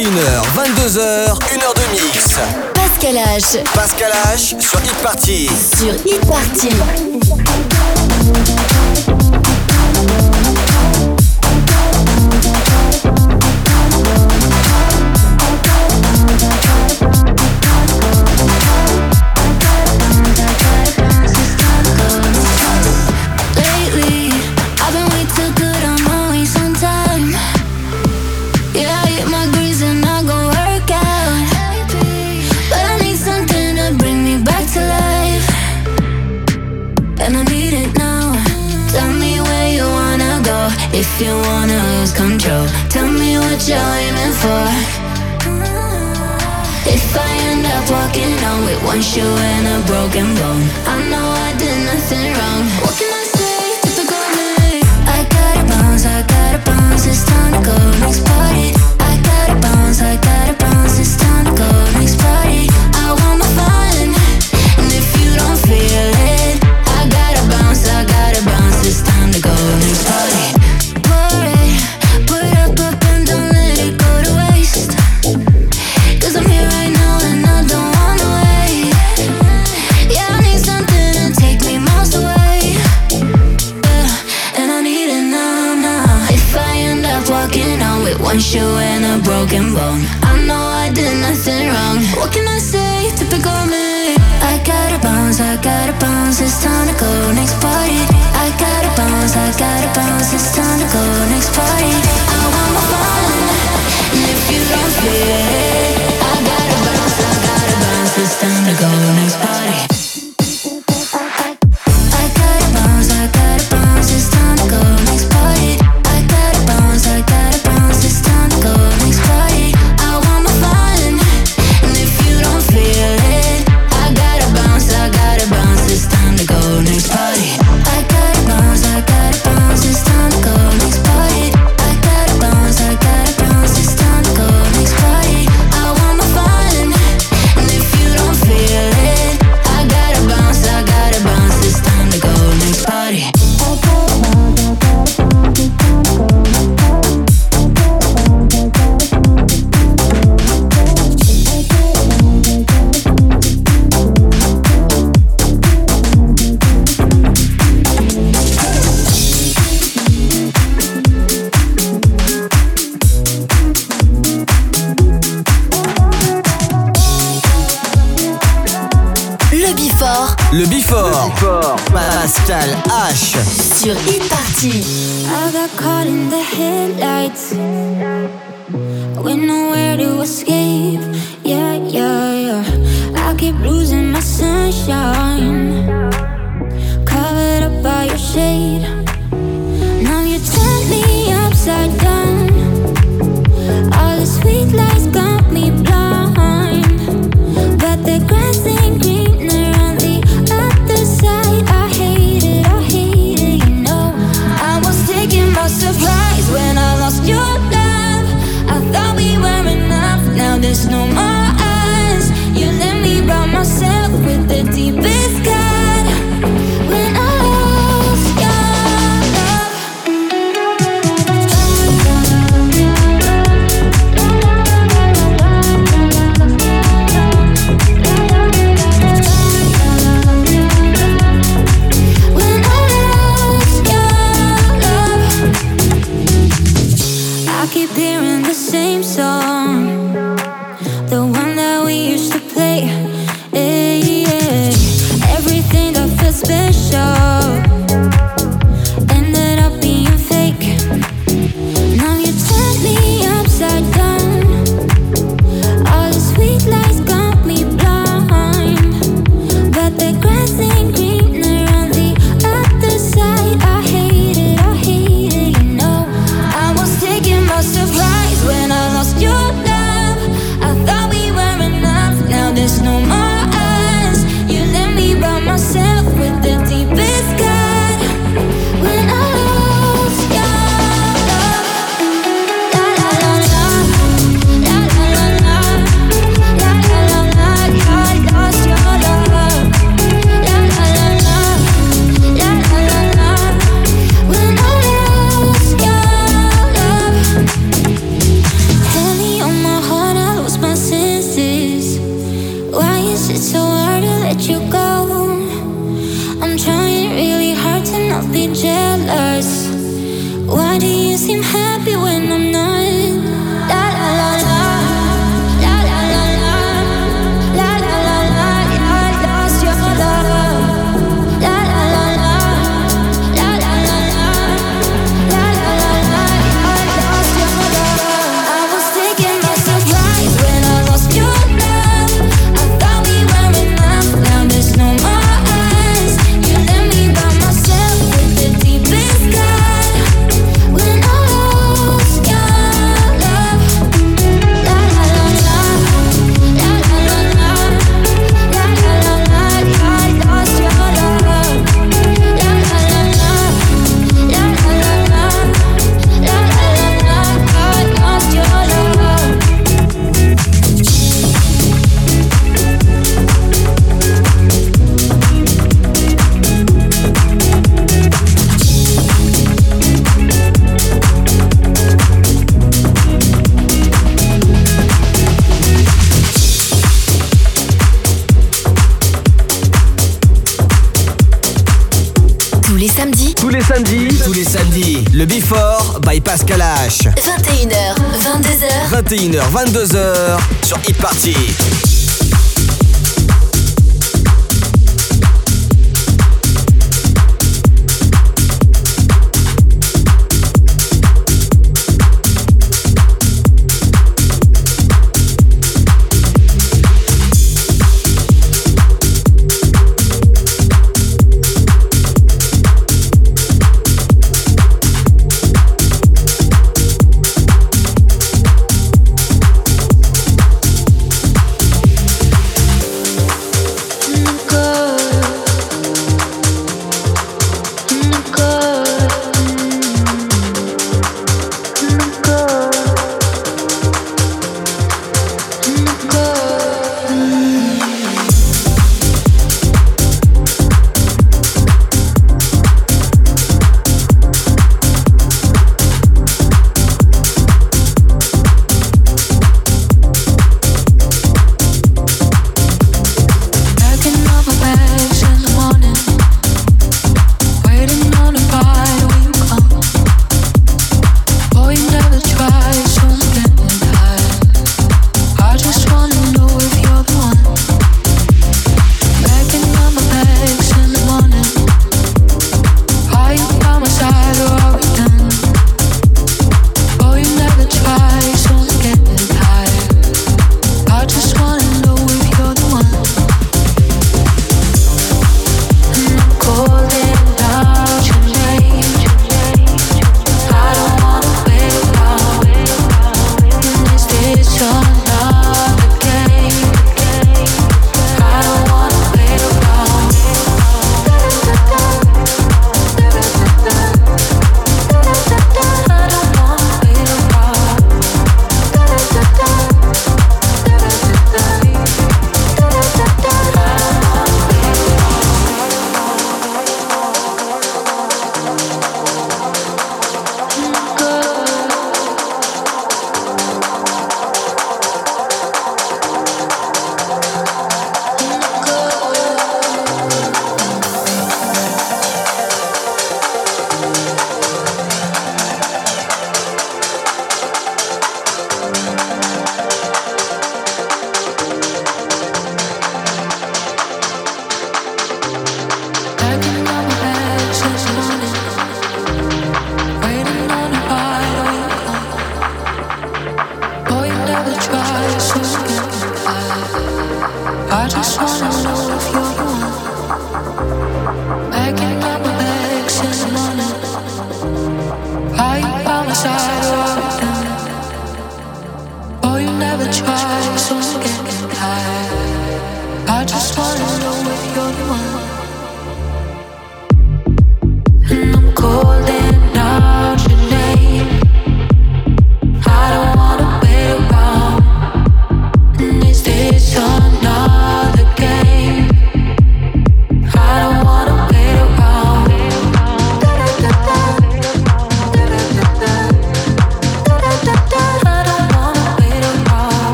21h, 22h, 1h de mix. Pascal H. Pascal H sur Hit Party. Sur Hit Party. punch you in a broken bone. I caught in the headlights. with nowhere to escape. Yeah, yeah, yeah. I keep losing my sunshine. Covered up by your shade.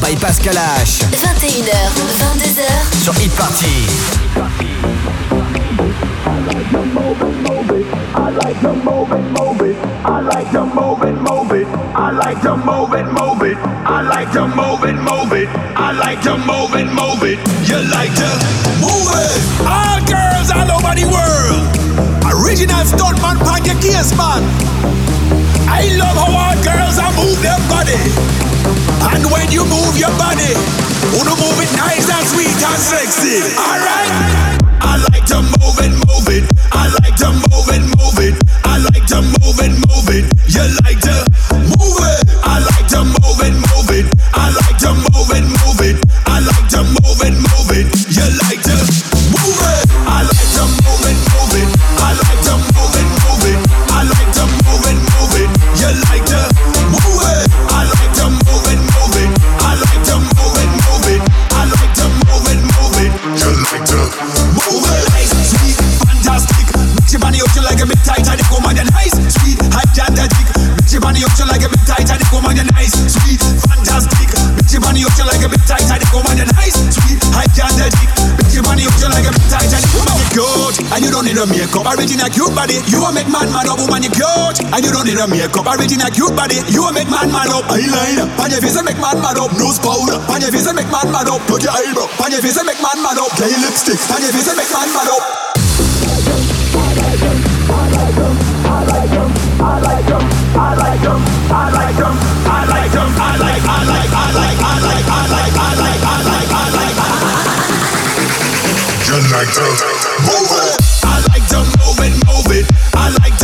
bypass calage. When you move your body, wanna move it nice and sweet and sexy. Alright? I like to move it, move it. I like to move it, move it. I like to move it, move it. You like to need a makeup. Original cute body, you a make man mad up, woman, you're cute, and you don't need a makeup. Original cute body, you a make man mad up. Eyeliner, on your face make man mad up. Nose powder, on your face make man mad up. Put your eyebrow, on your face make man mad up. Gay lipstick, on your face make man mad up. I like them, I like them, I like them, I like them, I like, I like, I like, I like, I like, I like, I like, I like, I like. You like to move it. I I like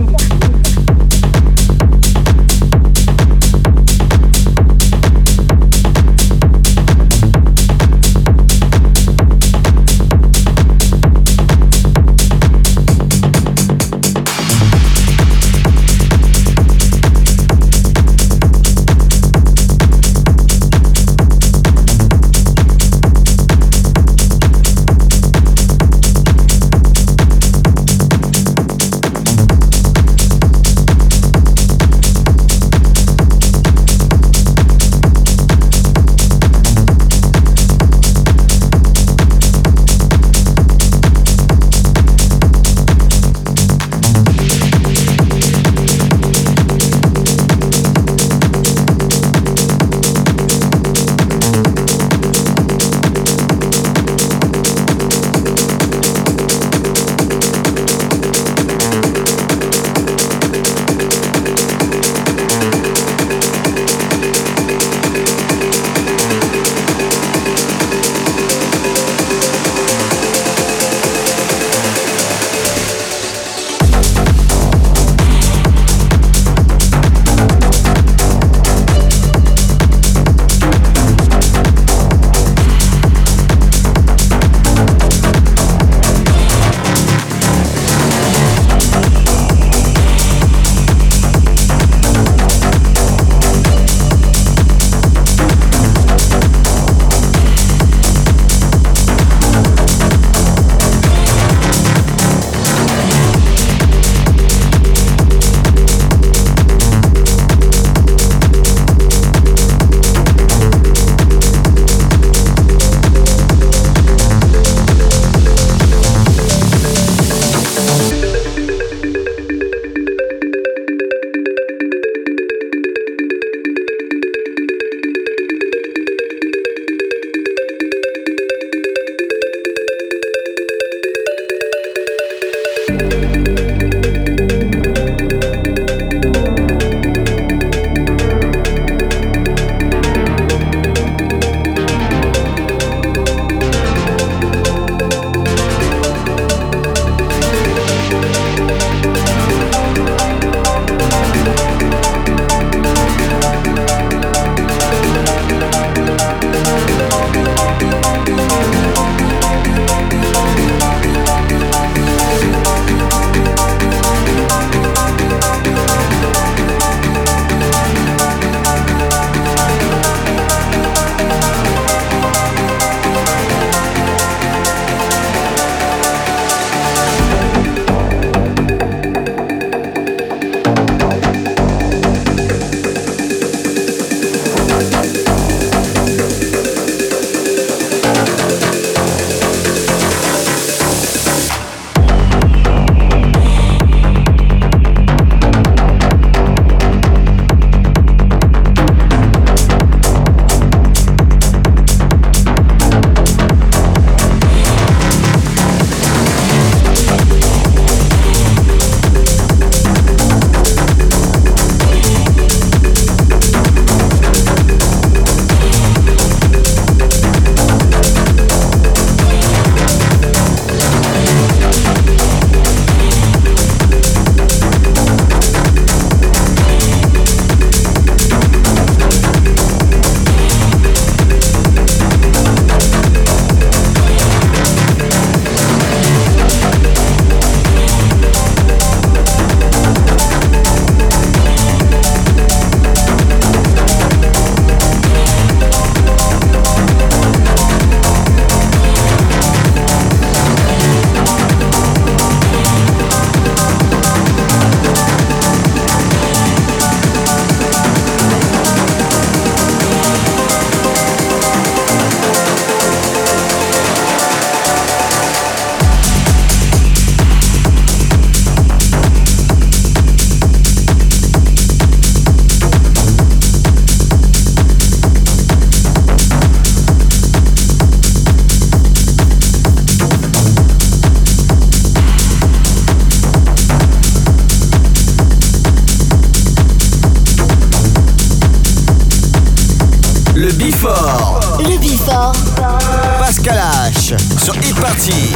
Le Bifort. Le Bifort. Pascal H. Sur e-party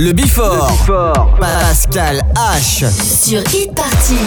Le Before. Pascal H. Sur Hit Party.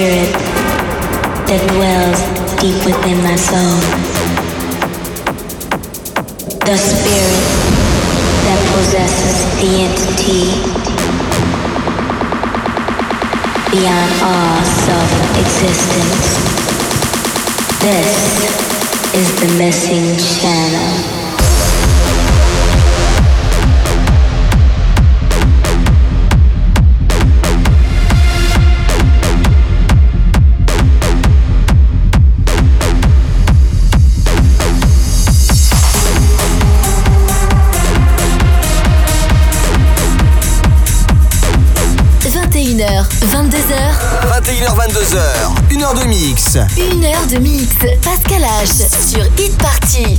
spirit that dwells deep within my soul. The spirit that possesses the entity beyond all self-existence. This is the missing channel. 22h, 1h de mix. 1h de mix, Pascal H sur Hit Party.